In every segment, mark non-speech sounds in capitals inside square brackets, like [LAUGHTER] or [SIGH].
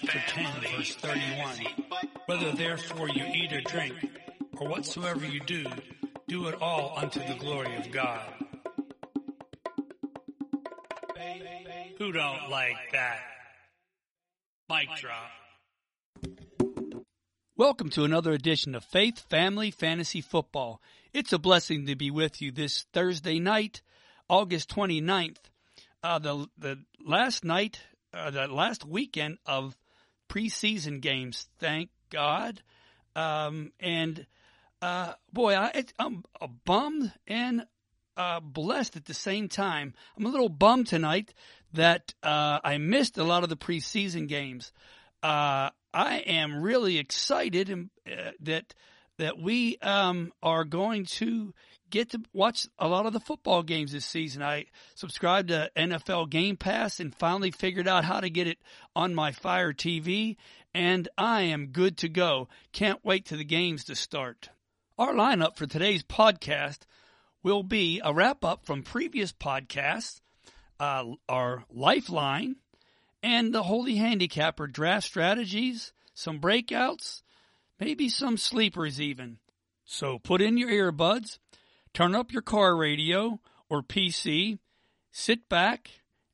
chapter 10, verse 31. Whether therefore you eat or drink, or whatsoever you do, do it all unto the glory of God. Who don't like that? Mic drop. Welcome to another edition of Faith Family Fantasy Football. It's a blessing to be with you this Thursday night, August 29th, uh, the the last night, uh, the last weekend of preseason games. Thank God, um, and uh, boy, I, I'm bummed and uh, blessed at the same time. I'm a little bummed tonight that uh, I missed a lot of the preseason games. Uh, I am really excited and, uh, that that we um, are going to get to watch a lot of the football games this season. I subscribed to NFL Game Pass and finally figured out how to get it on my Fire TV, and I am good to go. Can't wait to the games to start. Our lineup for today's podcast will be a wrap up from previous podcasts, uh, our Lifeline, and the Holy Handicapper draft strategies, some breakouts, maybe some sleepers even. So put in your earbuds, turn up your car radio or PC, sit back,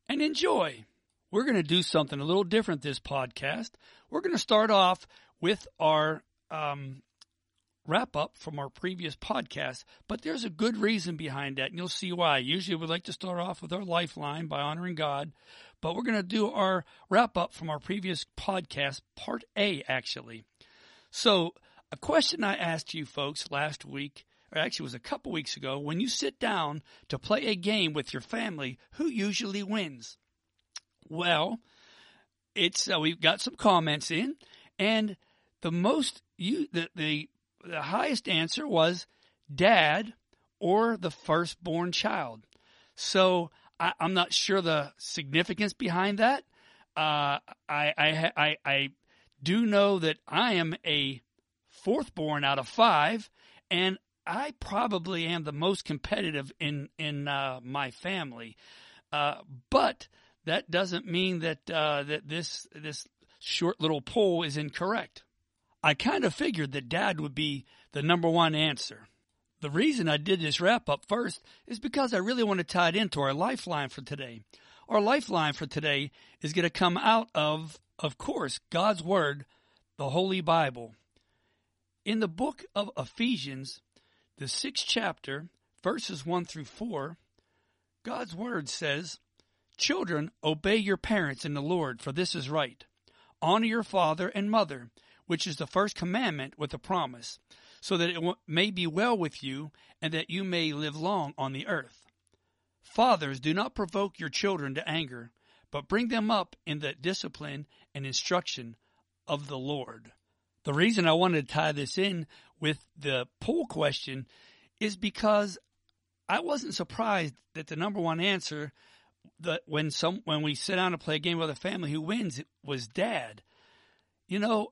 and enjoy. We're going to do something a little different this podcast. We're going to start off with our um, wrap up from our previous podcast, but there's a good reason behind that, and you'll see why. Usually we like to start off with our lifeline by honoring God, but we're going to do our wrap up from our previous podcast, part A, actually. So, a question I asked you folks last week, actually was a couple weeks ago, when you sit down to play a game with your family, who usually wins? Well, it's uh, we've got some comments in, and the most you the the the highest answer was dad or the firstborn child. So I, am not sure the significance behind that. Uh, I, I, I, I do know that I am a fourth born out of five, and I probably am the most competitive in in uh, my family. Uh, but that doesn't mean that uh, that this this short little poll is incorrect. I kind of figured that Dad would be the number one answer. The reason I did this wrap up first is because I really want to tie it into our lifeline for today. Our lifeline for today is going to come out of, of course, God's Word, the Holy Bible. In the book of Ephesians, the sixth chapter, verses 1 through 4, God's Word says, Children, obey your parents in the Lord, for this is right. Honor your father and mother which is the first commandment with a promise, so that it may be well with you and that you may live long on the earth. Fathers, do not provoke your children to anger, but bring them up in the discipline and instruction of the Lord. The reason I wanted to tie this in with the poll question is because I wasn't surprised that the number one answer that when some when we sit down to play a game with a family who wins was dad. You know,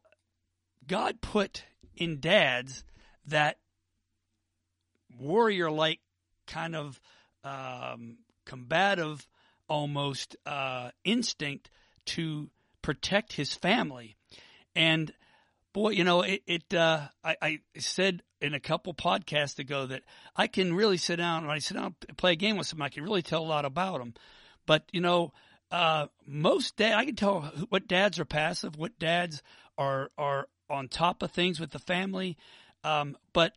God put in dads that warrior like kind of um, combative almost uh, instinct to protect his family. And boy, you know, it, it uh, I, I, said in a couple podcasts ago that I can really sit down when I sit down and play a game with someone, I can really tell a lot about them. But, you know, uh, most dad, I can tell what dads are passive, what dads are, are on top of things with the family. Um, but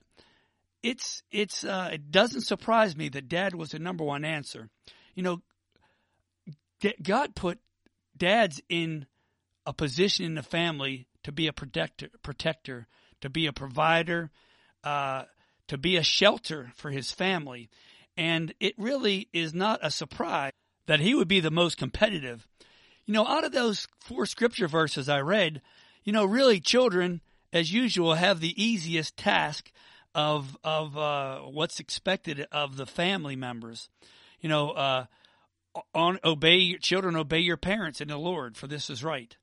it's it's uh, it doesn't surprise me that dad was the number one answer. You know, God put dads in a position in the family to be a protector, protector, to be a provider, uh, to be a shelter for his family, and it really is not a surprise that he would be the most competitive. You know, out of those four scripture verses I read, you know, really children, as usual, have the easiest task of of uh, what's expected of the family members. You know, uh, on obey your children, obey your parents in the Lord, for this is right.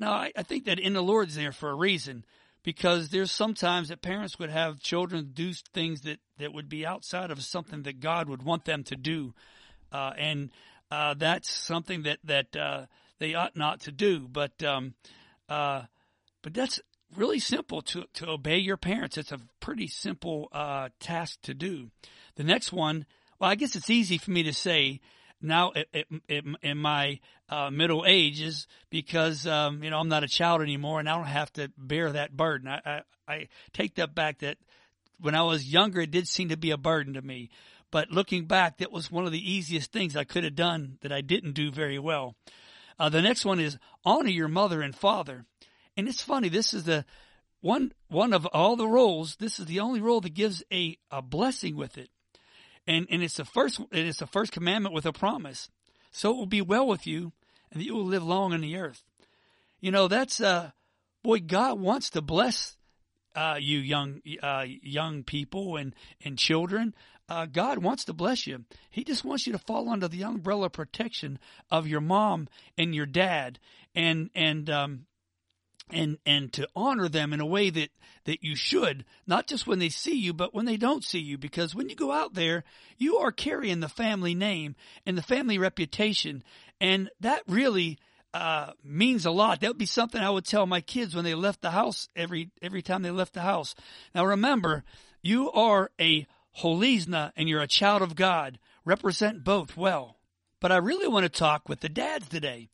Now, I, I think that in the Lord's there for a reason, because there's sometimes that parents would have children do things that that would be outside of something that God would want them to do, uh, and uh, that's something that that uh, they ought not to do. But um, Uh, but that's really simple to, to obey your parents. It's a pretty simple uh, task to do. The next one, well, I guess it's easy for me to say now in my uh, middle ages because um, you know I'm not a child anymore and I don't have to bear that burden. I, I, I take that back. That when I was younger, it did seem to be a burden to me, but looking back, that was one of the easiest things I could have done that I didn't do very well. Uh, the next one is honor your mother and father. And it's funny, this is the one one of all the roles, this is the only role that gives a, a blessing with it. And and it's the first it's the first commandment with a promise. So it will be well with you and that you will live long on the earth. You know, that's uh boy, God wants to bless uh, you young uh, young people and and children. Uh, God wants to bless you. He just wants you to fall under the umbrella protection of your mom and your dad, and and um, and and to honor them in a way that that you should not just when they see you but when they don't see you because when you go out there you are carrying the family name and the family reputation and that really uh, means a lot. That would be something i would tell my kids when they left the house every every time they left the house. Now remember you are a holizna and you're a child of god. Represent both well. But i really want to talk with the dads today.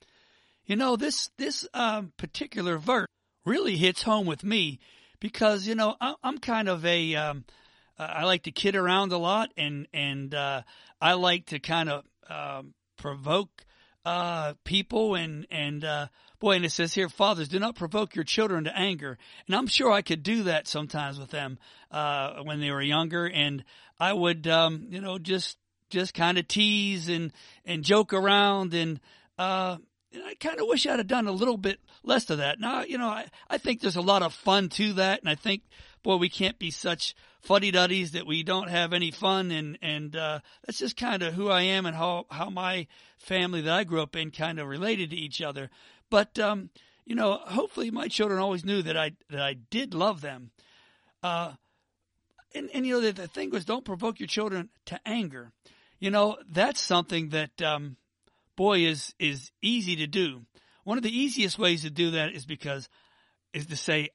You know, this this um, particular verse really hits home with me because you know I, am kind of a um, I like to kid around a lot and and uh, I like to kind of um, provoke uh, people and and uh, boy, and it says here, fathers, do not provoke your children to anger. And I'm sure I could do that sometimes with them uh, when they were younger, and I would um, you know just just kind of tease and and joke around and uh, and I kind of wish I'd have done a little bit less of that. Now, you know, I, I think there's a lot of fun to that. And I think, boy, we can't be such fuddy duddies that we don't have any fun. And, and, uh, that's just kind of who I am and how, how my family that I grew up in kind of related to each other. But, um, you know, hopefully my children always knew that I, that I did love them. Uh, and, and, you know, the, the thing was don't provoke your children to anger. You know, that's something that, um, boy, is is easy to do. One of the easiest ways to do that is because is to say,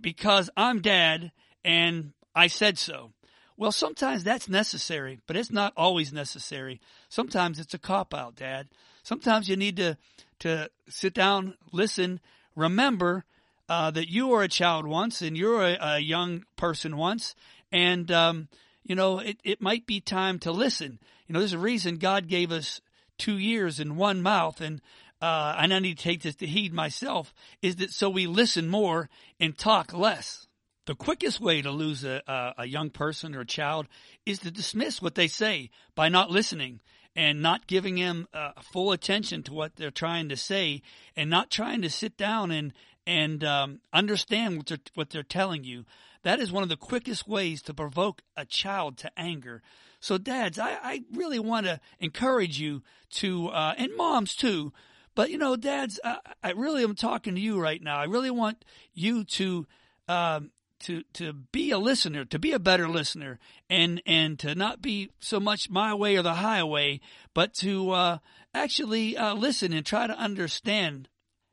because I'm dad and I said so. Well, sometimes that's necessary, but it's not always necessary. Sometimes it's a cop out, Dad. Sometimes you need to to sit down, listen, remember uh, that you were a child once and you're a, a young person once, and um, you know it, it might be time to listen. You know, there's a reason God gave us two years in one mouth, and uh, and I need to take this to heed myself, is that so we listen more and talk less. The quickest way to lose a, a, a young person or a child is to dismiss what they say by not listening and not giving them uh, full attention to what they're trying to say and not trying to sit down and and um, understand what they're what they're telling you. That is one of the quickest ways to provoke a child to anger. So, dads, I, I really want to encourage you to, uh, and moms too, but you know, dads, I, I, really am talking to you right now. I really want you to, um, to to be a listener, to be a better listener, and and to not be so much my way or the highway, but to uh, actually uh, listen and try to understand.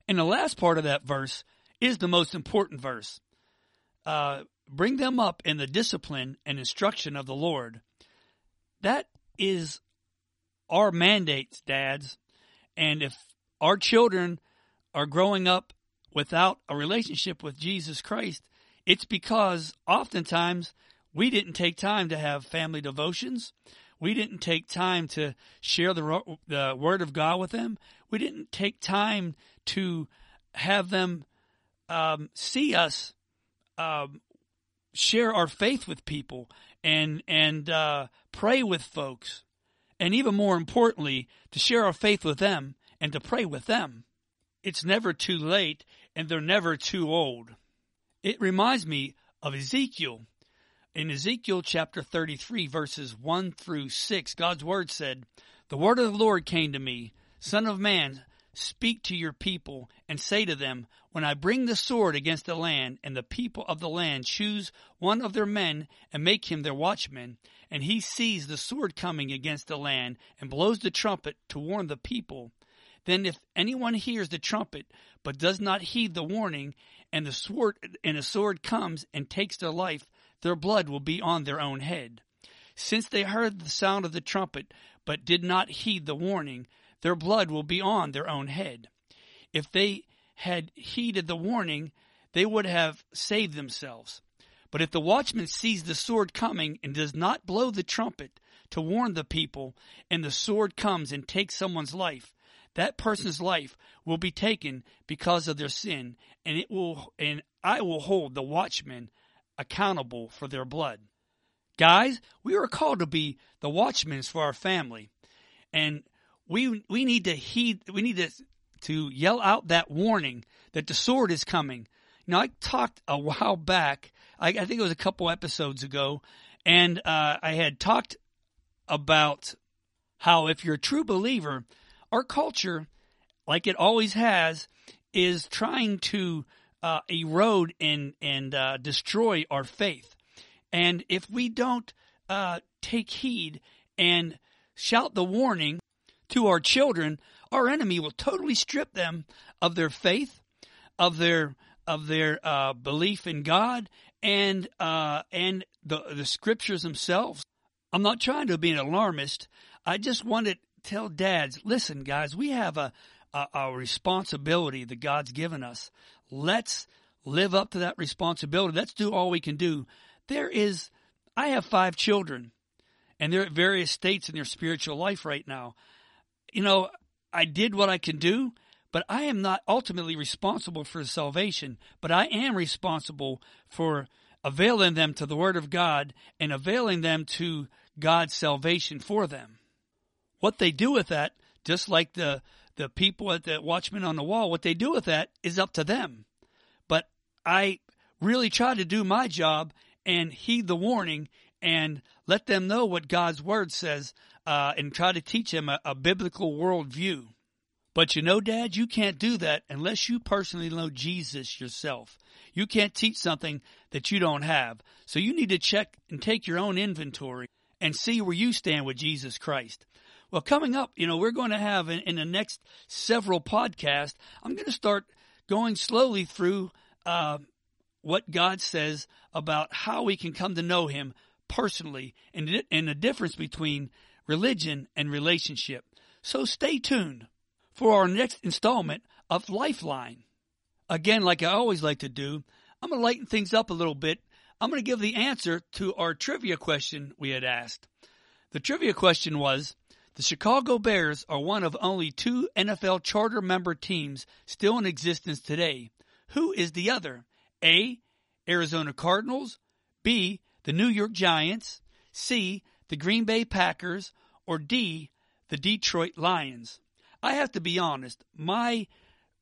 And the last part of that verse is the most important verse. Uh, bring them up in the discipline and instruction of the Lord. That is our mandate, dads. And if our children are growing up without a relationship with Jesus Christ, it's because oftentimes we didn't take time to have family devotions. We didn't take time to share the, the Word of God with them. We didn't take time to have them um, see us um, share our faith with people and and uh, pray with folks, and even more importantly, to share our faith with them and to pray with them. It's never too late, and they're never too old. It reminds me of Ezekiel. In Ezekiel chapter 33, verses 1 through 6, God's word said, The word of the Lord came to me, Son of man, Speak to your people and say to them, When I bring the sword against the land, and the people of the land choose one of their men and make him their watchman, and he sees the sword coming against the land and blows the trumpet to warn the people, Then if anyone hears the trumpet, but does not heed the warning, and the sword and a sword comes and takes their life, their blood will be on their own head. Since they heard the sound of the trumpet, but did not heed the warning, their blood will be on their own head. If they had heeded the warning, they would have saved themselves. But if the watchman sees the sword coming and does not blow the trumpet to warn the people, and the sword comes and takes someone's life, that person's life will be taken because of their sin, and it will and I will hold the watchmen accountable for their blood. Guys, we are called to be the watchmen for our family. And we we need to heed we need to to yell out that warning that the sword is coming. Now I talked a while back, I, I think it was a couple episodes ago, and uh, I had talked about how if you're a true believer, our culture, like it always has, is trying to uh, erode and and uh, destroy our faith. And if we don't uh, take heed and shout the warning to our children, our enemy will totally strip them of their faith, of their of their uh, belief in God, and uh, and the the scriptures themselves. I'm not trying to be an alarmist. I just want to tell dads, listen, guys, we have a, a, a responsibility that God's given us. Let's live up to that responsibility. Let's do all we can do. There is, I have five children, and they're at various states in their spiritual life right now. You know, I did what I can do, but I am not ultimately responsible for salvation, but I am responsible for availing them to the Word of God and availing them to God's salvation for them. What they do with that, just like the the people at the Watchman on the Wall, what they do with that is up to them. But I really try to do my job and heed the warning and let them know what God's Word says uh, and try to teach them a, a biblical worldview. But you know, Dad, you can't do that unless you personally know Jesus yourself. You can't teach something that you don't have. So you need to check and take your own inventory and see where you stand with Jesus Christ. Well, coming up, you know, we're going to have in, in the next several podcasts, I'm going to start going slowly through uh, what God says about how we can come to know Him personally and, and the difference between religion and relationship. So stay tuned for our next installment of Lifeline. Again, like I always like to do, I'm going to lighten things up a little bit. I'm going to give the answer to our trivia question we had asked. The trivia question was the Chicago Bears are one of only two NFL charter member teams still in existence today. Who is the other? A. Arizona Cardinals, B. The New York Giants, C. The Green Bay Packers, or D. The Detroit Lions. I have to be honest, my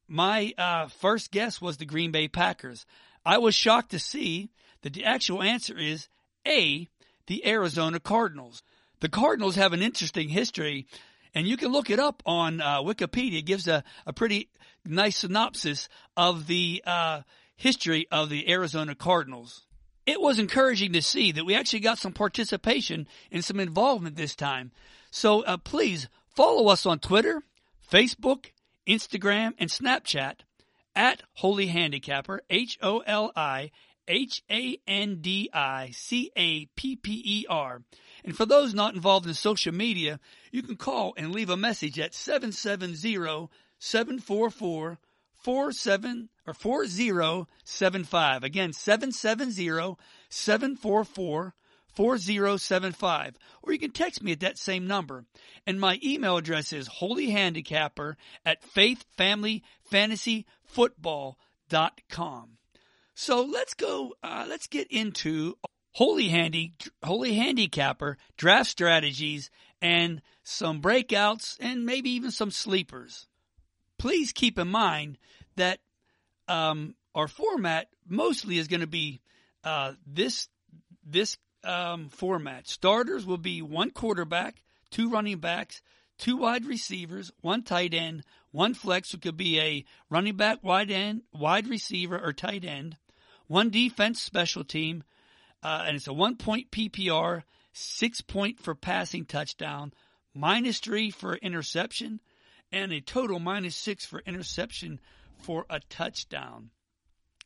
my uh, first guess was the Green Bay Packers. I was shocked to see that the actual answer is A. The Arizona Cardinals. The Cardinals have an interesting history, and you can look it up on uh, Wikipedia. It gives a, a pretty nice synopsis of the uh, history of the Arizona Cardinals. It was encouraging to see that we actually got some participation and some involvement this time. So uh, please follow us on Twitter, Facebook, Instagram, and Snapchat at Holy Handicapper, H O L I H A N D I C A P P E R. And for those not involved in social media, you can call and leave a message at 770-744 47 or 4075. Again, 770-744 4075. Or you can text me at that same number. And my email address is holyhandicapper at faithfamilyfantasyfootball.com. So let's go, uh, let's get into Holy Handy, Holy Handicapper, draft strategies, and some breakouts, and maybe even some sleepers. Please keep in mind that um, our format mostly is going to be uh, this this um, format. Starters will be one quarterback, two running backs, two wide receivers, one tight end, one flex, who could be a running back, wide end, wide receiver, or tight end, one defense special team, uh, and it's a one point PPR, six point for passing touchdown, minus three for interception, and a total minus six for interception for a touchdown.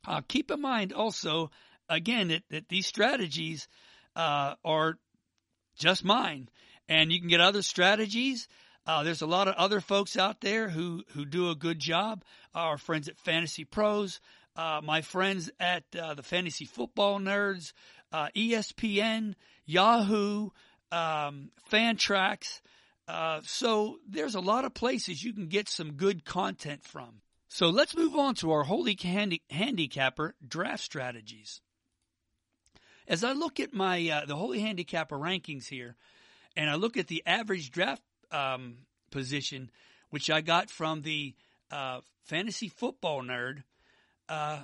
Uh, keep in mind also, again, that, that these strategies uh, are just mine, and you can get other strategies. Uh, there's a lot of other folks out there who, who do a good job. Our friends at Fantasy Pros, uh, my friends at uh, the Fantasy Football Nerds, uh, ESPN, Yahoo, um, Fantrax. Uh, so there's a lot of places you can get some good content from. So let's move on to our holy handi- handicapper draft strategies. As I look at my uh, the holy handicapper rankings here, and I look at the average draft um, position, which I got from the uh, fantasy football nerd, uh,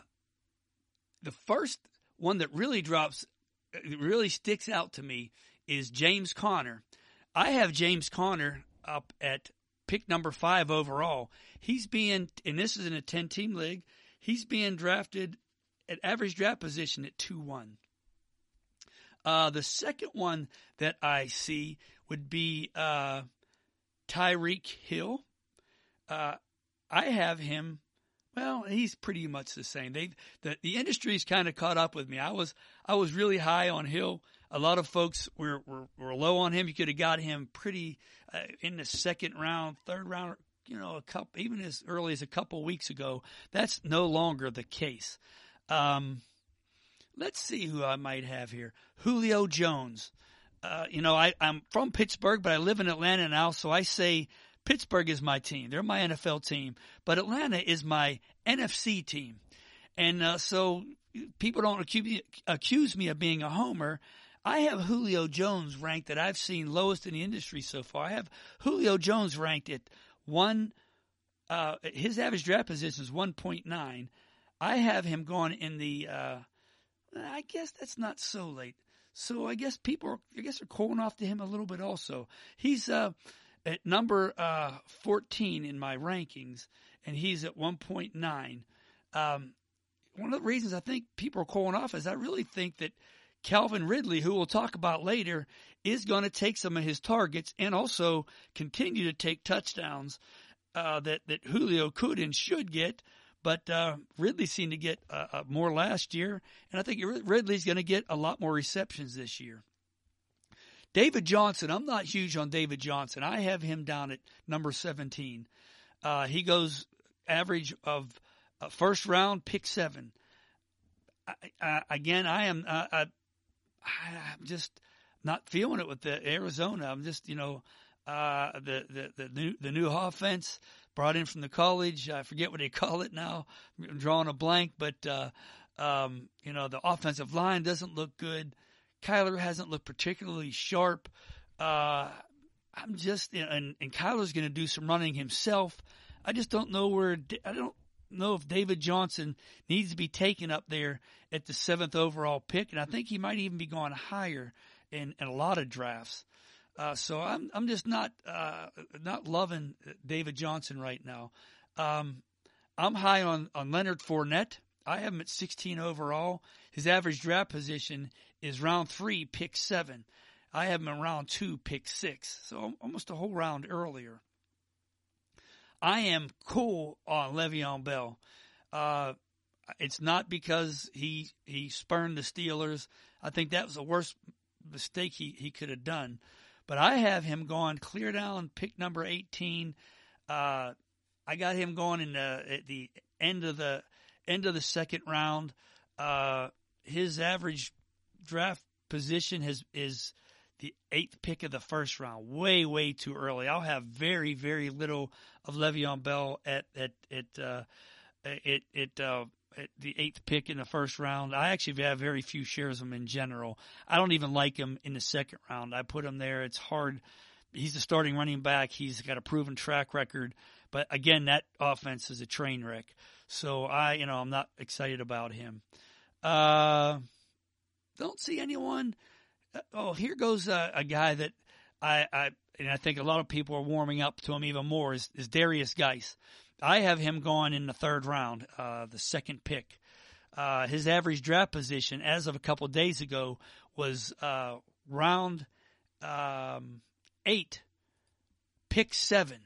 the first one that really drops, really sticks out to me is James Conner. I have James Conner up at pick number five overall. He's being, and this is in a 10 team league, he's being drafted at average draft position at 2 1. Uh, the second one that I see would be uh, Tyreek Hill. Uh, I have him. Well, he's pretty much the same. They the the industry's kind of caught up with me. I was I was really high on Hill. A lot of folks were were, were low on him. You could have got him pretty uh, in the second round, third round. You know, a couple even as early as a couple weeks ago. That's no longer the case. Um, let's see who I might have here. Julio Jones. Uh, you know, I, I'm from Pittsburgh, but I live in Atlanta now, so I say Pittsburgh is my team. They're my NFL team, but Atlanta is my NFC team. And uh, so people don't accuse me, of being a homer. I have Julio Jones ranked that I've seen lowest in the industry so far. I have Julio Jones ranked at one. Uh, his average draft position is 1.9. I have him going in the. Uh, I guess that's not so late. So I guess people, are, I guess, are calling off to him a little bit. Also, he's uh, at number uh, 14 in my rankings, and he's at 1.9. Um, one of the reasons I think people are calling off is I really think that Calvin Ridley, who we'll talk about later, is going to take some of his targets and also continue to take touchdowns uh, that that Julio could and should get. But uh, Ridley seemed to get uh, uh more last year, and I think Ridley's going to get a lot more receptions this year. David Johnson, I'm not huge on David Johnson. I have him down at number 17. Uh, he goes average of uh, first round, pick seven. I, I, again, I am uh, I, I'm just not feeling it with the Arizona. I'm just you know the, the the new the new offense brought in from the college. I forget what they [LAUGHS] call it now. I'm drawing a blank, but uh, um, you know the offensive line doesn't look good. Kyler hasn't looked particularly sharp. Uh, I'm just and and Kyler's going to do some running himself. I just don't know where I don't know if David Johnson needs to be taken up there at the seventh overall pick, and I think he might even be going higher in, in a lot of drafts. Uh, so I'm I'm just not uh, not loving David Johnson right now. Um, I'm high on on Leonard Fournette. I have him at 16 overall. His average draft position is round three, pick seven. I have him in round two, pick six. So almost a whole round earlier. I am cool on Le'Veon Bell. Uh, it's not because he he spurned the Steelers. I think that was the worst mistake he, he could have done. But I have him going clear down pick number 18. Uh, I got him going in the, at the end of the end of the second round. Uh, his average draft position has is the eighth pick of the first round. Way, way too early. I'll have very, very little of Le'Veon Bell at at at uh, at, at uh, the eighth pick in the first round. I actually have very few shares of him in general. I don't even like him in the second round. I put him there. It's hard. He's the starting running back. He's got a proven track record. But again, that offense is a train wreck. So I, you know, I'm not excited about him. Uh, don't see anyone. Uh, oh, here goes a, a guy that I, I, and I think a lot of people are warming up to him even more is, is Derrius Guice. I have him going in the third round, uh, the second pick. Uh, his average draft position as of a couple of days ago was uh, round um, eight, pick seven.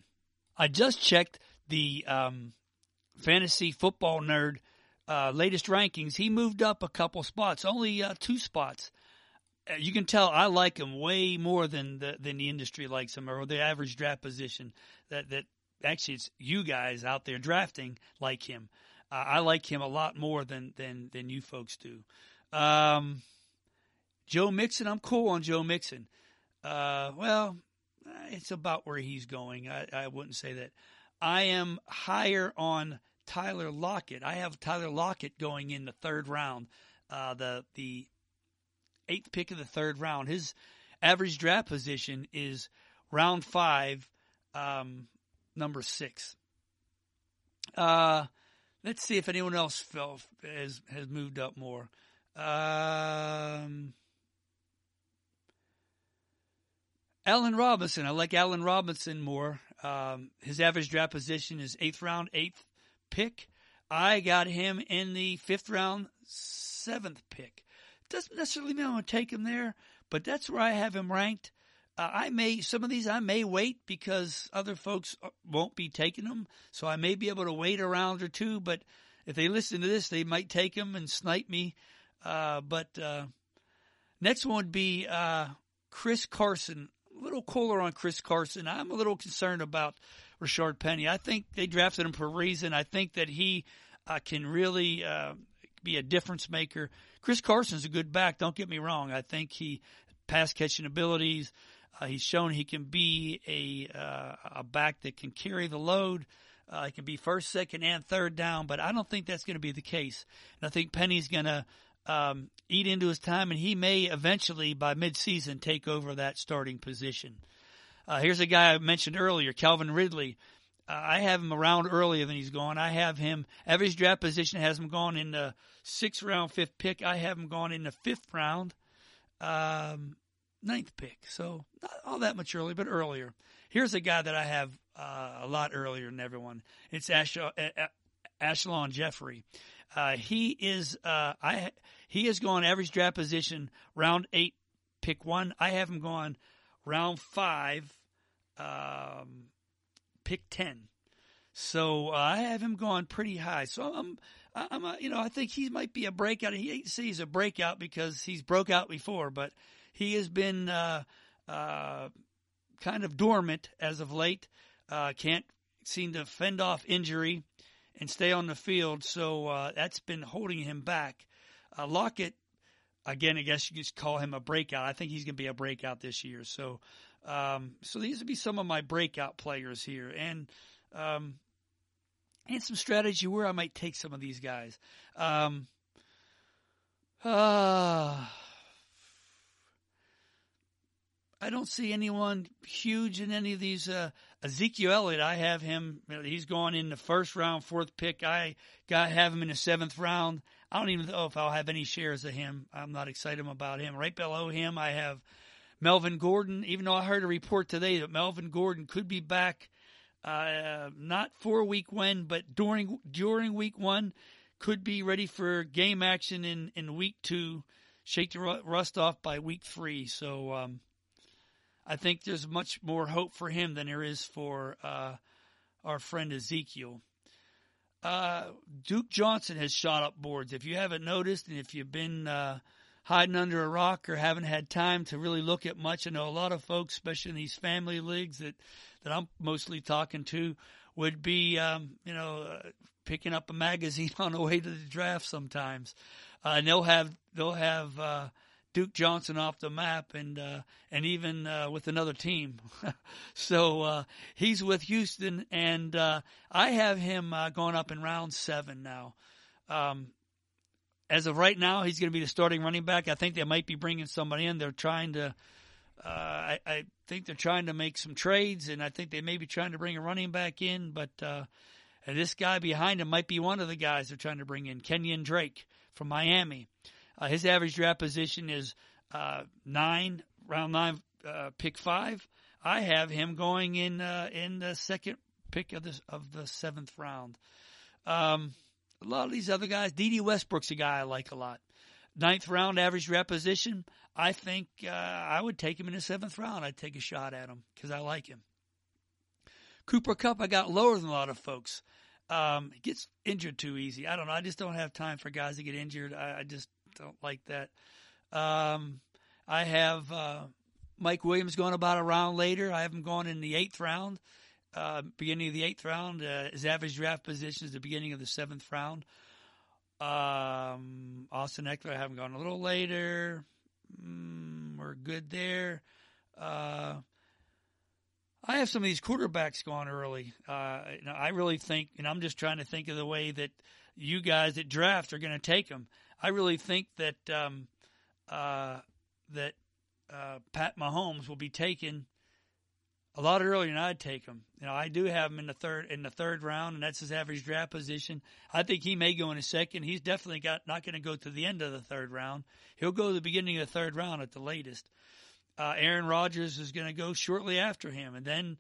I just checked the um, fantasy football nerd uh, latest rankings. He moved up a couple spots, only uh, two spots. Uh, you can tell I like him way more than the than the industry likes him, or the average draft position. That that actually it's you guys out there drafting like him. I like him a lot more than than than you folks do. Um, Joe Mixon, I'm cool on Joe Mixon. Uh, well, it's about where he's going. I, I wouldn't say that. I am higher on Tyler Lockett. I have Tyler Lockett going in the third round, uh, the the eighth pick of the third round. His average draft position is round five, um, number six. Uh, let's see if anyone else fell, has has moved up more. Um, Allen Robinson. I like Allen Robinson more. Um, his average draft position is eighth round, eighth pick. I got him in the fifth round, seventh pick. Doesn't necessarily mean I'm going to take him there, but that's where I have him ranked. Uh, I may some of these I may wait because other folks uh, won't be taking them, so I may be able to wait a round or two. But if they listen to this, they might take him and snipe me. Uh, but uh, next one would be uh, Chris Carson. A little cooler on Chris Carson. I'm a little concerned about Rashaad Penny. I think they drafted him for a reason. I think that he uh, can really be a difference maker. Chris Carson's a good back. Don't get me wrong. I think he pass catching abilities. Uh, he's shown he can be a uh, a back that can carry the load. Uh, he can be first, second, and third down, but I don't think that's going to be the case. And I think Penny's going to um, eat into his time, and he may eventually, by midseason, take over that starting position. Uh, here's a guy I mentioned earlier, Calvin Ridley. Uh, I have him around earlier than he's gone. I have him average draft position has him gone in the sixth round, fifth pick. I have him gone in the fifth round. Um, ninth pick. So not all that much early, but earlier. Here's a guy that I have uh, a lot earlier than everyone. It's Ash- uh, Alshon Jeffery. Uh, he is uh, I he has gone average draft position round eight, pick one. I have him gone round five, um, pick ten. So uh, I have him going pretty high. So I'm I'm a, you know I think he might be a breakout. He sees a breakout because he's broke out before, but he has been uh, uh, kind of dormant as of late. Uh, can't seem to fend off injury and stay on the field, so uh, that's been holding him back. Uh, Lockett, again, I guess you could call him a breakout. I think he's going to be a breakout this year. So, um, so these would be some of my breakout players here, and um, and some strategy where I might take some of these guys. Um, uh, I don't see anyone huge in any of these. Uh, Ezekiel Elliott, I have him. He's going in the first round, fourth pick. I got have him in the seventh round. I don't even know if I'll have any shares of him. I'm not excited about him. Right below him, I have Melvin Gordon. Even though I heard a report today that Melvin Gordon could be back, uh, not for week one, but during during week one, could be ready for game action in in week two. Shake the rust off by week three. So. Um, I think there's much more hope for him than there is for uh, our friend Ezekiel. Uh, Duke Johnson has shot up boards. If you haven't noticed, and if you've been uh, hiding under a rock or haven't had time to really look at much, I know a lot of folks, especially in these family leagues that that I'm mostly talking to, would be um, you know uh, picking up a magazine [LAUGHS] on the way to the draft sometimes, uh, and they'll have they'll have uh, Duke Johnson off the map and uh, and even uh, with another team. [LAUGHS] so uh, he's with Houston, and uh, I have him uh, going up in round seven now. Um, as of right now, he's going to be the starting running back. I think they might be bringing somebody in. They're trying to. Uh, I, I think they're trying to make some trades, and I think they may be trying to bring a running back in. But and this guy behind him might be one of the guys they're trying to bring in, Kenyan Drake from Miami. Uh, his average draft position is uh, nine, round nine, uh, pick five. I have him going in uh, in the second pick of the of the seventh round. Um, a lot of these other guys, Dede Westbrook's a guy I like a lot. Ninth round average draft position. I think uh, I would take him in the seventh round. I'd take a shot at him because I like him. Cooper Kupp, I got lower than a lot of folks. Um, he gets injured too easy. I don't know. I just don't have time for guys to get injured. I, I just don't like that. Um, I have uh, Mike Williams going about a round later. I have him going in the eighth round, uh, beginning of the eighth round. Uh, his average draft position is the beginning of the seventh round. Um, Austin Ekeler, I haven't gone a little later. Mm, we're good there. Uh, I have some of these quarterbacks going early. Uh, I really think, and I'm just trying to think of the way that you guys that draft are going to take them. I really think that um, uh, that uh, Pat Mahomes will be taken a lot earlier than I'd take him. You know, I do have him in the third in the third round, and that's his average draft position. I think he may go in a second. He's definitely got not going to go to the end of the third round. He'll go to the beginning of the third round at the latest. Uh, Aaron Rodgers is going to go shortly after him, and then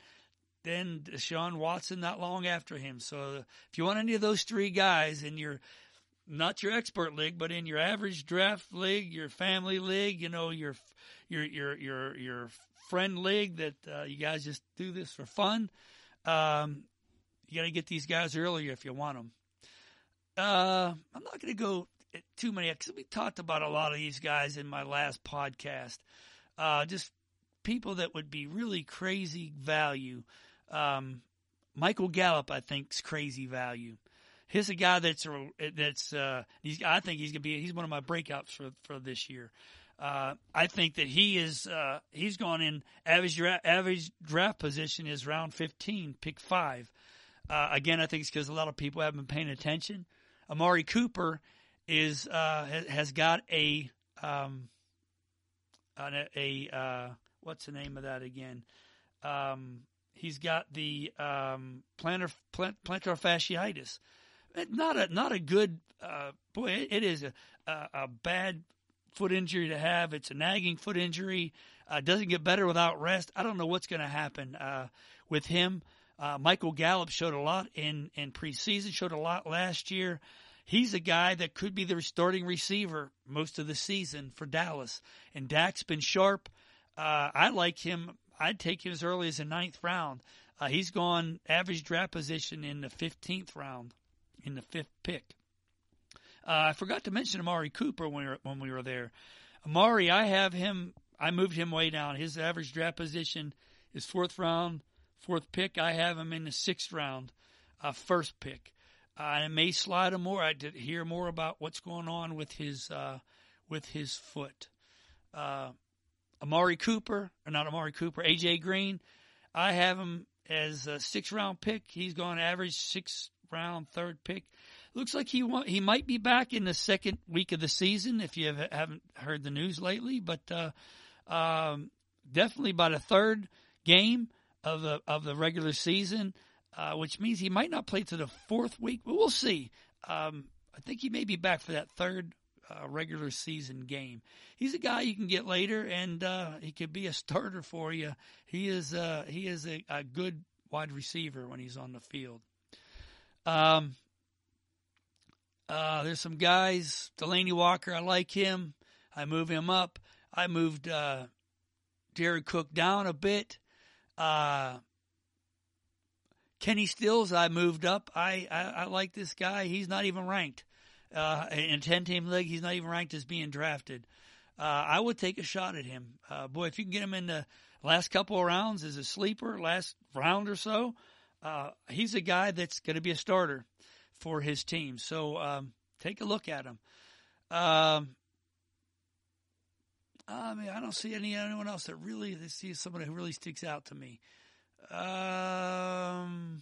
then Deshaun Watson not long after him. So if you want any of those three guys in your not your expert league, but in your average draft league, your family league, you know, your your your your your friend league that uh, you guys just do this for fun. Um, you got to get these guys earlier if you want them. Uh, I'm not going to go too many because we talked about a lot of these guys in my last podcast. Uh, just people that would be really crazy value. Um, Michael Gallup, I think, is crazy value. He's a guy that's that's uh, he's I think he's gonna be he's one of my breakouts for for this year. Uh, I think that he is uh, he's gone in average dra- average draft position is round 15, pick five. Uh, again, I think it's because a lot of people haven't been paying attention. Amari Cooper is uh, has got a um, a, a uh, what's the name of that again? Um, he's got the um, plantar plantar fasciitis not a not a good uh, boy. It, it is a, a, a bad foot injury to have. It's a nagging foot injury. Uh, doesn't get better without rest. I don't know what's going to happen uh, with him. Uh, Michael Gallup showed a lot in in preseason. Showed a lot last year. He's a guy that could be the starting receiver most of the season for Dallas. And Dak's been sharp. Uh, I like him. I'd take him as early as the ninth round. Uh, he's gone average draft position in the 15th round in the fifth pick. Uh, I forgot to mention Amari Cooper when we, were, when we were there. Amari, I have him. I moved him way down. His average draft position is fourth round, fourth pick. I have him in the sixth round, uh, first pick. Uh, I may slide him more. I did hear more about what's going on with his uh, with his foot. Uh, Amari Cooper, or not Amari Cooper, AJ Green. I have him as a six round pick. He's going average six round, third pick. Looks like he he might be back in the second week of the season if you haven't heard the news lately, but uh, um, definitely by the third game of the of the regular season, uh, which means he might not play to the fourth week, but we'll see. Um, I think he may be back for that third uh, regular season game. He's a guy you can get later, and uh, he could be a starter for you. He is uh, he is a, a good wide receiver when he's on the field. Um, uh, there's some guys. Delanie Walker, I like him. I move him up. I moved uh, Jared Cook down a bit. Uh, Kenny Stills, I moved up. I, I, I like this guy. He's not even ranked. Uh, in a 10 team league, he's not even ranked as being drafted. Uh, I would take a shot at him. Uh, boy, if you can get him in the last couple of rounds as a sleeper, last round or so, uh, he's a guy that's going to be a starter for his team. So um, take a look at him. Um, I mean, I don't see any anyone else that really see someone who really sticks out to me. Um,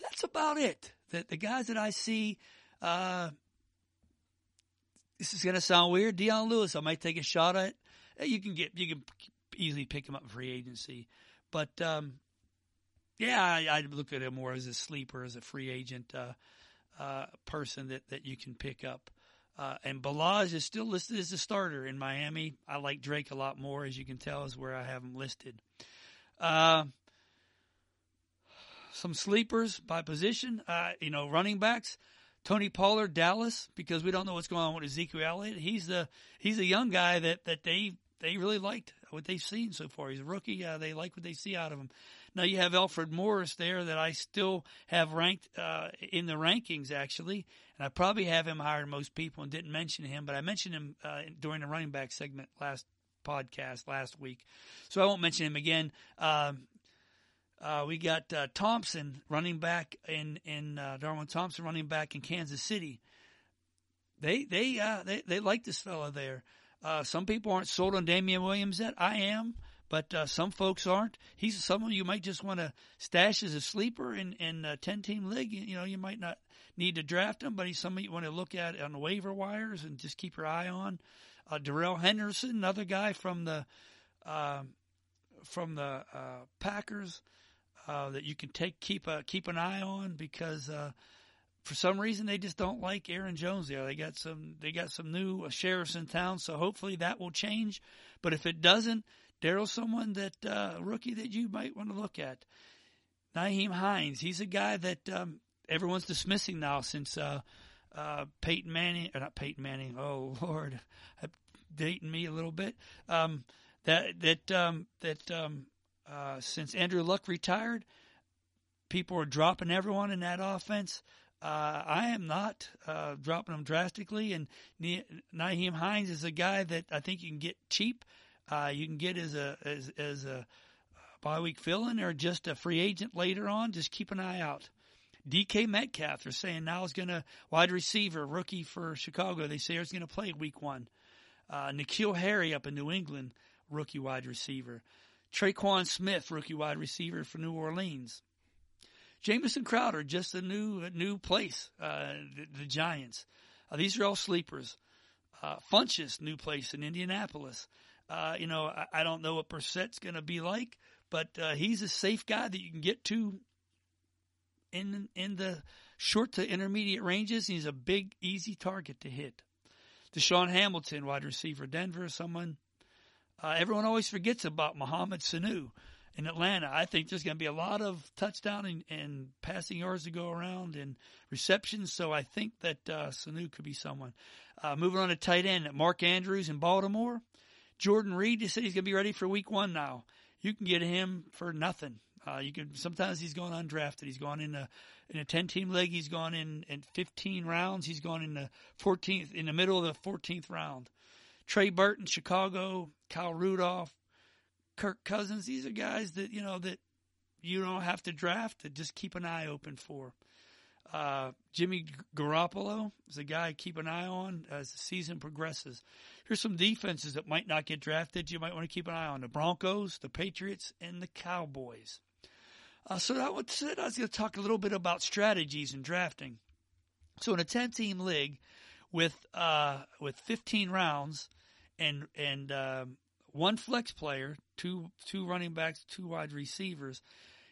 that's about it. The, the guys that I see, uh, this is going to sound weird. Dion Lewis, I might take a shot at. You can get you can easily pick him up in free agency. But um, yeah, I, I, look at him more as a sleeper, as a free agent uh, uh, person that, that you can pick up. Uh, and Ballage is still listed as a starter in Miami. I like Drake a lot more, as you can tell, is where I have him listed. Uh, some sleepers by position, uh, you know, running backs. Tony Pollard, Dallas, because we don't know what's going on with Ezekiel Elliott. He's the he's a young guy that that they they really liked what they've seen so far. He's a rookie. Uh, they like what they see out of him. Now you have Alfred Morris there that I still have ranked uh, in the rankings actually, and I probably have him higher than most people and didn't mention him, but I mentioned him uh, during the running back segment last podcast last week, so I won't mention him again. Um, uh, we got uh, Thompson running back in in uh, Darwin Thompson running back in Kansas City. They they uh, they they like this fella there. Some people aren't sold on Damien Williams yet. I am, but uh, some folks aren't. He's someone you might just want to stash as a sleeper in in a ten team league. You know, you might not need to draft him, but he's someone you want to look at on waiver wires and just keep your eye on. Uh, Darrell Henderson, another guy from the uh, from the uh, Packers uh, that you can take keep a keep an eye on because uh, for some reason they just don't like Aaron Jones there. They got some they got some new sheriffs in town, so hopefully that will change. But if it doesn't, Darrell's someone that uh, rookie that you might want to look at. Nyheim Hines, he's a guy that um, everyone's dismissing now since uh, uh, Peyton Manning, or not Peyton Manning. Oh [LAUGHS] Lord, dating me a little bit. Um, that that um, that um, uh, since Andrew Luck retired, people are dropping everyone in that offense. Uh, I am not uh, dropping them drastically, and Nyheim Hines is a guy that I think you can get cheap. Uh, you can get as a as as a bye week fill-in or just a free agent later on. Just keep an eye out. DK Metcalf, they're saying now is going to wide receiver rookie for Chicago. They say he's going to play week one. Uh, N'Keal Harry up in New England, rookie wide receiver. Tre'Quan Smith, rookie wide receiver for New Orleans. Jamison Crowder, just a new new place. Uh, the, the, Giants. Uh, these are all sleepers. Uh, Funchess, new place in Indianapolis. Uh, you know, I, I, don't know what Brissett's going to be like, but uh, he's a safe guy that you can get to in in the short to intermediate ranges. He's a big, easy target to hit. DaeSean Hamilton, wide receiver, Denver, someone uh, everyone always forgets about Mohamed Sanu in Atlanta. I think there's going to be a lot of touchdown and, and, passing yards to go around and receptions. So I think that uh, Sanu could be someone. Uh, moving on to tight end, Mark Andrews in Baltimore. Jordan Reed, they said he's going to be ready for week one now. You can get him for nothing. Uh, you can sometimes he's gone undrafted. He's gone in a in a ten team league. He's gone in in fifteen rounds. He's gone in the fourteenth in the middle of the fourteenth round. Trey Burton, Chicago, Kyle Rudolph, Kirk Cousins. These are guys that, you know, that you don't have to draft to just keep an eye open for. Uh, Jimmy Garoppolo is a guy keep an eye on as the season progresses. Here's some defenses that might not get drafted. You might want to keep an eye on the Broncos, the Patriots, and the Cowboys. Uh, so that was it. I was going to talk a little bit about strategies in drafting. So in a 10 team league, with uh, with 15 rounds and and um, one flex player, two two running backs, two wide receivers.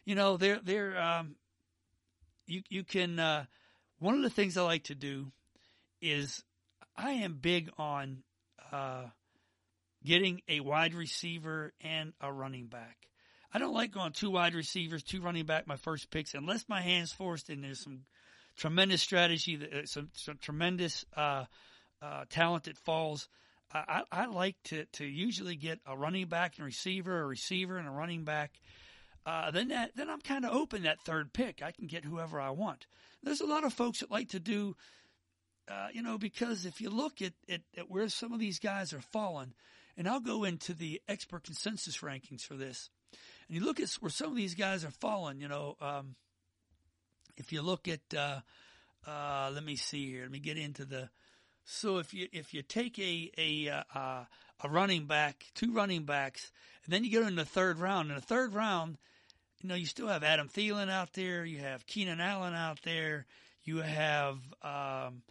You know, they're they're um, you you can. Uh, one of the things I like to do is I am big on uh, getting a wide receiver and a running back. I don't like going two wide receivers, two running back, my first picks, unless my hand's forced and there's some tremendous strategy, uh, some, some tremendous uh, uh, talent that falls. I, I, like to, to usually get a running back and receiver, a receiver and a running back. Uh, then that, then I'm kind of open that third pick. I can get whoever I want. There's a lot of folks that like to do, uh, you know, because if you look at, at, at where some of these guys are falling, and I'll go into the expert consensus rankings for this, and you look at where some of these guys are falling, you know, um, if you look at, uh, uh, let me see here. Let me get into the. So if you if you take a a uh, a running back, two running backs, and then you go in the third round. In the third round, you know you still have Adam Thielen out there. You have Keenan Allen out there. You have um,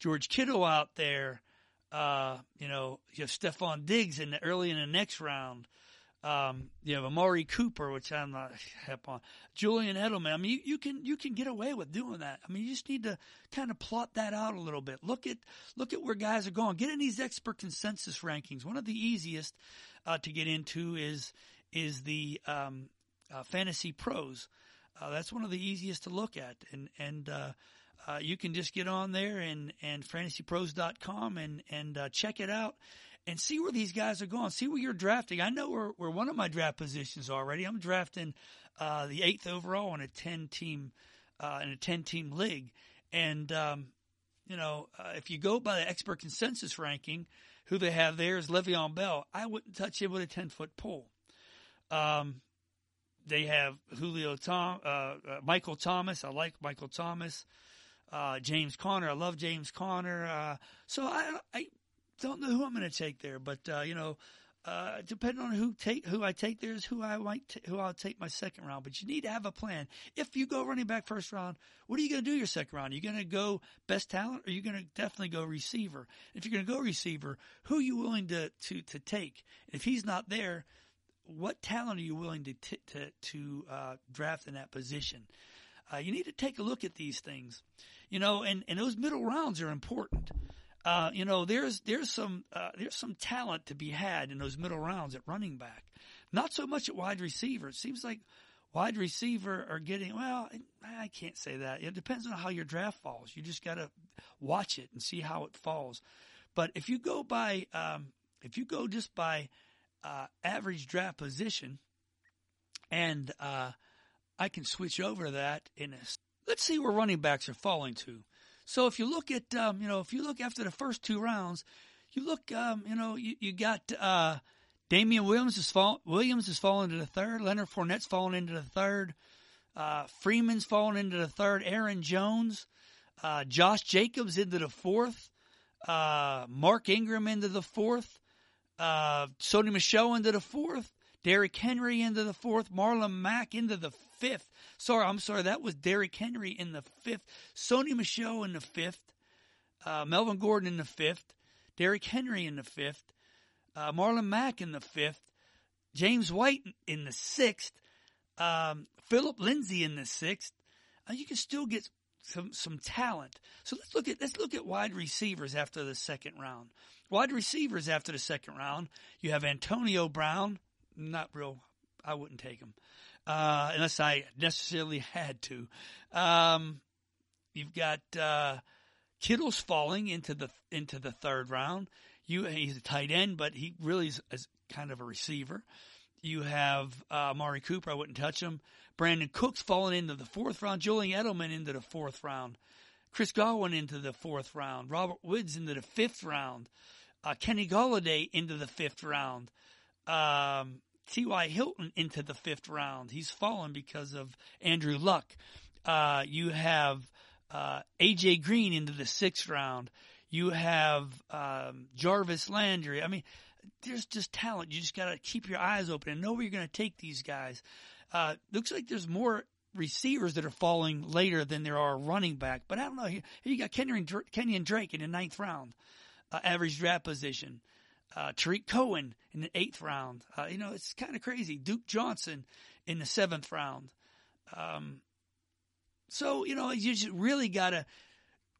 George Kittle out there. Uh, you know you have Stefon Diggs in the early in the next round. Um, you have Amari Cooper, which I'm not [LAUGHS] hip on. Julian Edelman. I mean, you, you, can you can get away with doing that. I mean, you just need to kind of plot that out a little bit. Look at look at where guys are going. Get in these expert consensus rankings. One of the easiest uh, to get into is is the um, uh, Fantasy Pros. Uh, that's one of the easiest to look at, and and uh, uh, you can just get on there and and fantasypros.com and and uh, check it out and see where these guys are going. See where you're drafting. I know where, where one of my draft positions already. I'm drafting uh, the eighth overall in a ten team in a ten team league, and um, you know if you go by the expert consensus ranking, who they have there is Le'Veon Bell. I wouldn't touch him with a ten foot pole. Um, they have Julio Tom, uh, uh, Michael Thomas. I like Michael Thomas. Uh, James Conner. I love James Conner. Uh, so I, I don't know who I'm going to take there, but uh, you know, depending on who take who I take there is who I might t- who I'll take my second round. But you need to have a plan. If you go running back first round, what are you going to do your second round? Are you going to go best talent, or are you going to definitely go receiver? If you're going to go receiver, who are you willing to to to take? If he's not there, what talent are you willing to t- to to uh, draft in that position? Uh, you need to take a look at these things, you know, and and those middle rounds are important. Uh, you know, there's there's some uh, there's some talent to be had in those middle rounds at running back. Not so much at wide receiver. It seems like wide receiver are getting well. I can't say that. It depends on how your draft falls. You just got to watch it and see how it falls. But if you go by um, if you go just by uh, average draft position, and uh, I can switch over that in a. Let's see where running backs are falling to. So if you look at, um, you know, if you look after the first two rounds, you look, um, you know, you, you got uh, Damien Williams is fall, Williams is falling to the third. Leonard Fournette's falling into the third. Uh, Freeman's falling into the third. Aaron Jones, uh, Josh Jacobs into the fourth. Uh, Mark Ingram into the fourth uh, Sony Michel into the fourth, Derrick Henry into the fourth, Marlon Mack into the fifth. Sorry, I'm sorry, that was Derrick Henry in the fifth, Sony Michel in the fifth, uh, Melvin Gordon in the fifth, Derrick Henry in the fifth, uh, Marlon Mack in the fifth, James White in the sixth, um, Phillip Lindsay in the sixth. Uh, you can still get some some talent. So let's look at let's look at wide receivers after the second round. Wide receivers after the second round, you have Antonio Brown. Not real. I wouldn't take him uh, unless I necessarily had to. Um, you've got uh, Kittle's falling into the into the third round. You he's a tight end, but he really is, is kind of a receiver. You have uh, Mari Cooper. I wouldn't touch him. Brandin Cooks falling into the fourth round. Julian Edelman into the fourth round. Chris Godwin into the fourth round. Robert Woods into the fifth round. Uh, Kenny Golladay into the fifth round. Um, T.Y. Hilton into the fifth round. He's fallen because of Andrew Luck. Uh, you have uh, A.J. Green into the sixth round. You have um, Jarvis Landry. I mean, there's just talent. You just got to keep your eyes open and know where you're going to take these guys. Uh, looks like there's more receivers that are falling later than there are running back. But I don't know. You got Kenyan, Kenyan Drake in the ninth round uh, average draft position. Uh, Tarik Cohen in the eighth round. Uh, you know, it's kind of crazy. Duke Johnson in the seventh round. Um, so, you know, you just really got to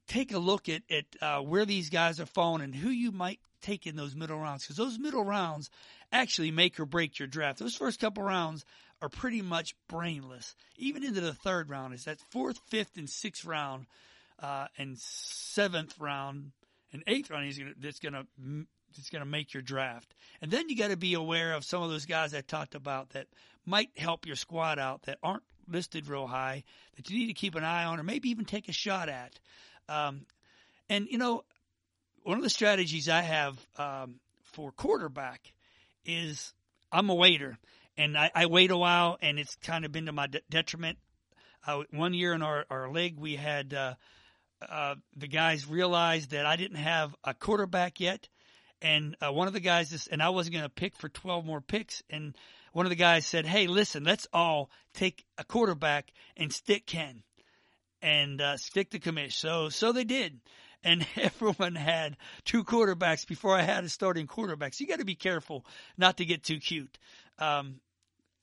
take a look at, at uh, where these guys are falling and who you might take in those middle rounds. Because those middle rounds actually make or break your draft. Those first couple rounds are pretty much brainless. Even into the third round, is that fourth, fifth, and sixth round, uh, and seventh round and eighth round is gonna that's gonna that's gonna make your draft. And then you got to be aware of some of those guys I talked about that might help your squad out that aren't listed real high that you need to keep an eye on or maybe even take a shot at. Um, and you know, one of the strategies I have um, for quarterback is I'm a waiter, and I, I wait a while, and it's kind of been to my de- detriment. One year in our, our league, we had uh, uh, the guys realized that I didn't have a quarterback yet. And uh, one of the guys, is, and I wasn't going to pick for 12 more picks. And one of the guys said, Hey, listen, let's all take a quarterback and stick Ken and uh, stick the commish. So, so they did. And [LAUGHS] everyone had two quarterbacks before I had a starting quarterback. So you got to be careful not to get too cute. Um,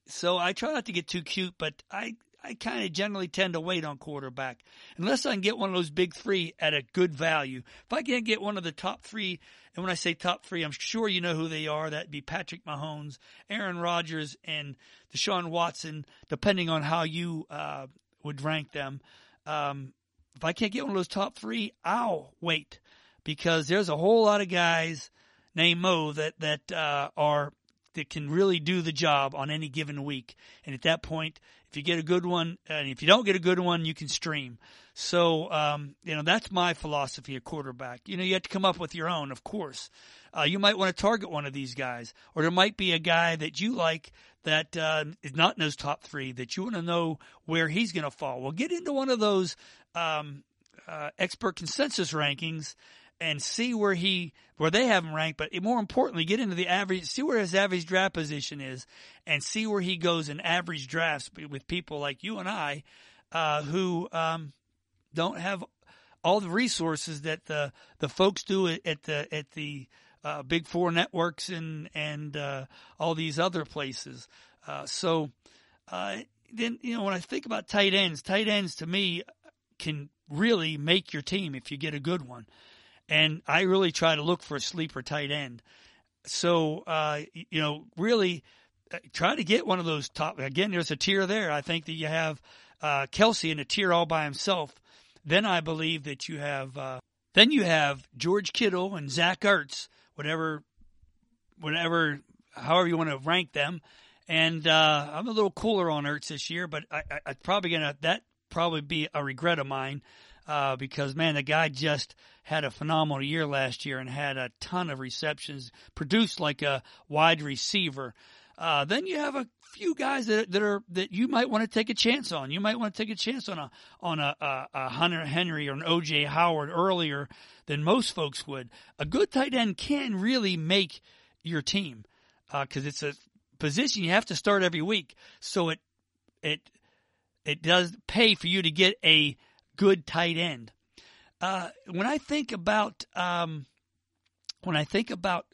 so I try not to get too cute, but I, I kind of generally tend to wait on quarterback unless I can get one of those big three at a good value. If I can't get one of the top three, and when I say top three, I'm sure you know who they are. That'd be Patrick Mahomes, Aaron Rodgers, and Deshaun Watson, depending on how you uh, would rank them. Um, if I can't get one of those top three, I'll wait because there's a whole lot of guys named Mo that that uh, are that can really do the job on any given week. And at that point, if you get a good one, and if you don't get a good one, you can stream. So, um, you know, that's my philosophy of quarterback. You know, you have to come up with your own, of course. Uh, you might want to target one of these guys, or there might be a guy that you like that uh, is not in those top three that you want to know where he's going to fall. Well, get into one of those um, uh, expert consensus rankings and see where he where they have him ranked, but more importantly, get into the average, see where his average draft position is, and see where he goes in average drafts with people like you and I, uh, who um, don't have all the resources that the the folks do at the at the uh, big four networks and and uh, all these other places. Uh, so uh, then you know when I think about tight ends, tight ends to me can really make your team if you get a good one and I really try to look for a sleeper tight end. So, uh, you know, really uh, try to get one of those top. Again, there's a tier there. I think that you have uh, Kelce in a tier all by himself. Then I believe that you have uh, then you have George Kittle and Zach Ertz, whatever, whatever, however you want to rank them. And uh, I'm a little cooler on Ertz this year, but I, I, I probably gonna that probably be a regret of mine uh, because man, the guy just had a phenomenal year last year and had a ton of receptions, produced like a wide receiver. Uh, then you have a few guys that that are that you might want to take a chance on. You might want to take a chance on a on a, a, a Hunter Henry or an OJ Howard earlier than most folks would. A good tight end can really make your team because uh, it's a position you have to start every week. So it it it does pay for you to get a good tight end. Uh, when I think about um, when I think about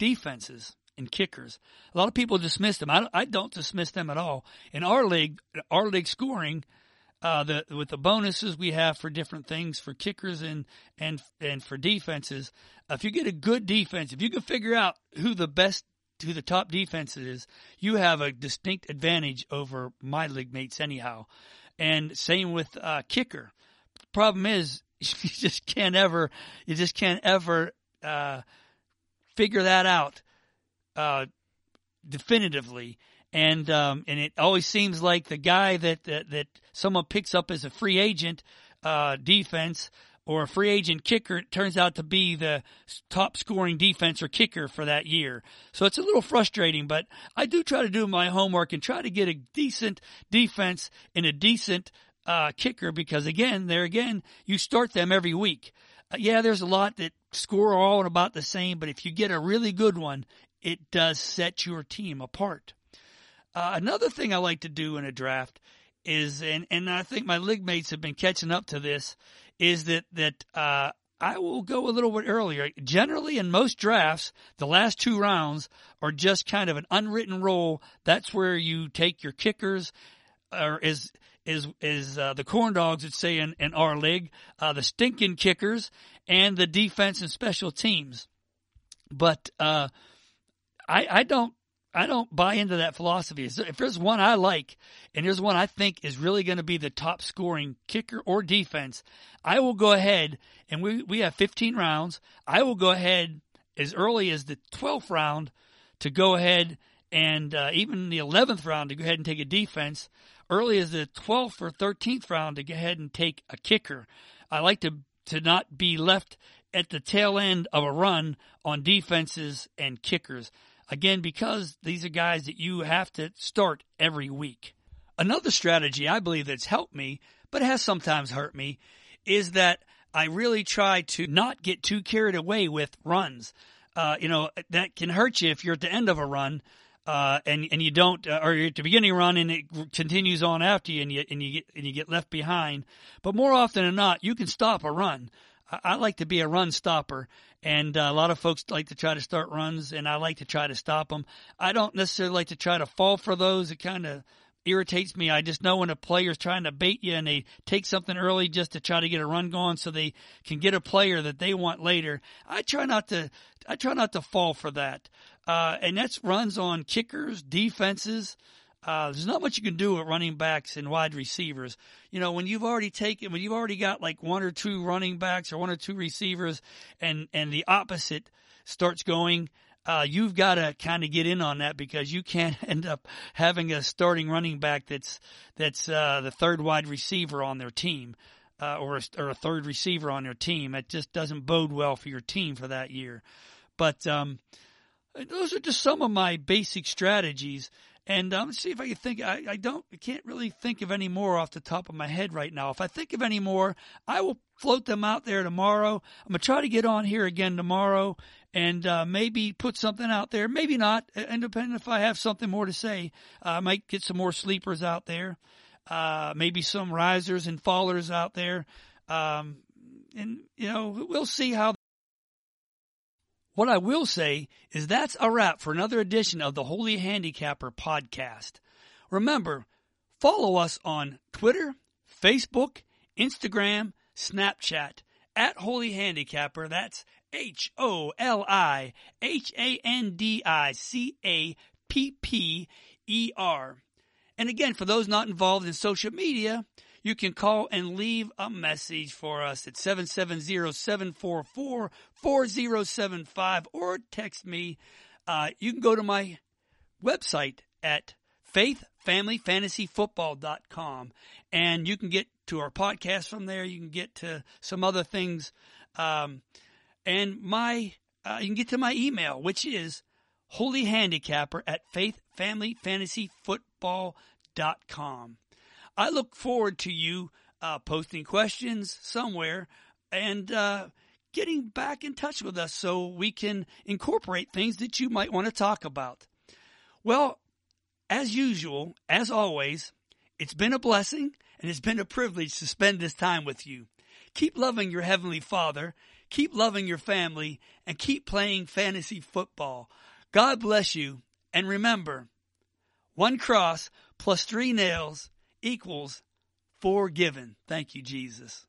defenses and kickers, a lot of people dismiss them. I don't, I don't dismiss them at all. In our league, our league scoring, uh, the with the bonuses we have for different things for kickers and and and for defenses, if you get a good defense, if you can figure out who the best who the top defense is, you have a distinct advantage over my league mates anyhow. And same with uh, kicker. Problem is, [LAUGHS] you just can't ever, you just can't ever uh, figure that out uh, definitively. And um, and it always seems like the guy that that, that someone picks up as a free agent uh, defense or a free agent kicker turns out to be the top scoring defense or kicker for that year. So it's a little frustrating, but I do try to do my homework and try to get a decent defense and a decent uh, kicker because again, there again, you start them every week. Uh, yeah, there's a lot that score all about the same, but if you get a really good one, it does set your team apart. Uh, another thing I like to do in a draft is, and, and I think my league mates have been catching up to this, is that that uh, I will go a little bit earlier. Generally, in most drafts, the last two rounds are just kind of an unwritten rule. That's where you take your kickers, or is is is uh, the corn dogs would say in, in our league, uh, the stinking kickers and the defense and special teams. But uh, I I don't I don't buy into that philosophy. If there's one I like, and there's one I think is really going to be the top scoring kicker or defense, I will go ahead and we we have 15 rounds. I will go ahead as early as the 12th round to go ahead and uh, even the 11th round to go ahead and take a defense. Early as the 12th or 13th round to go ahead and take a kicker. I like to to not be left at the tail end of a run on defenses and kickers. Again, because these are guys that you have to start every week. Another strategy I believe that's helped me, but has sometimes hurt me, is that I really try to not get too carried away with runs. Uh, you know, that can hurt you if you're at the end of a run. Uh, and and you don't, uh, or you're at the beginning of a run and it continues on after you, and you and you get and you get left behind. But more often than not, you can stop a run. I, like to be a run stopper, and uh, a lot of folks like to try to start runs, and I like to try to stop them. I don't necessarily like to try to fall for those. It kind of irritates me. I just know when a player's trying to bait you and they take something early just to try to get a run going so they can get a player that they want later. I try not to I try not to fall for that. Uh, and that's runs on kickers, defenses, Uh, there's not much you can do with running backs and wide receivers. You know, when you've already taken, when you've already got like one or two running backs or one or two receivers, and and the opposite starts going, uh, you've got to kind of get in on that because you can't [LAUGHS] end up having a starting running back that's that's uh, the third wide receiver on their team. Uh, or, a, or a third receiver on their team. It just doesn't bode well for your team for that year. But um, those are just some of my basic strategies. And um, let's see if I can think. I, I don't, I can't really think of any more off the top of my head right now. If I think of any more, I will float them out there tomorrow. I'm gonna try to get on here again tomorrow and uh, maybe put something out there. Maybe not. And depending if I have something more to say, uh, I might get some more sleepers out there. Uh, maybe some risers and fallers out there. Um, and you know, we'll see how what I will say is that's a wrap for another edition of the Holy Handicapper podcast. Remember, follow us on Twitter, Facebook, Instagram, Snapchat at Holy Handicapper. That's H O L I H A N D I C A P P E R. And again, for those not involved in social media, you can call and leave a message for us at 770-744-4075 or text me. Uh, you can go to my website at faithfamilyfantasyfootball.com and you can get to our podcast from there. You can get to some other things. Um, and my, uh, you can get to my email, which is holyhandicapper at faithfamilyfantasyfootball.com. I look forward to you uh, posting questions somewhere and uh, getting back in touch with us so we can incorporate things that you might want to talk about. Well, as usual, as always, it's been a blessing and it's been a privilege to spend this time with you. Keep loving your Heavenly Father, keep loving your family, and keep playing fantasy football. God bless you, and remember, one cross plus three nails equals forgiven. Thank you, Jesus.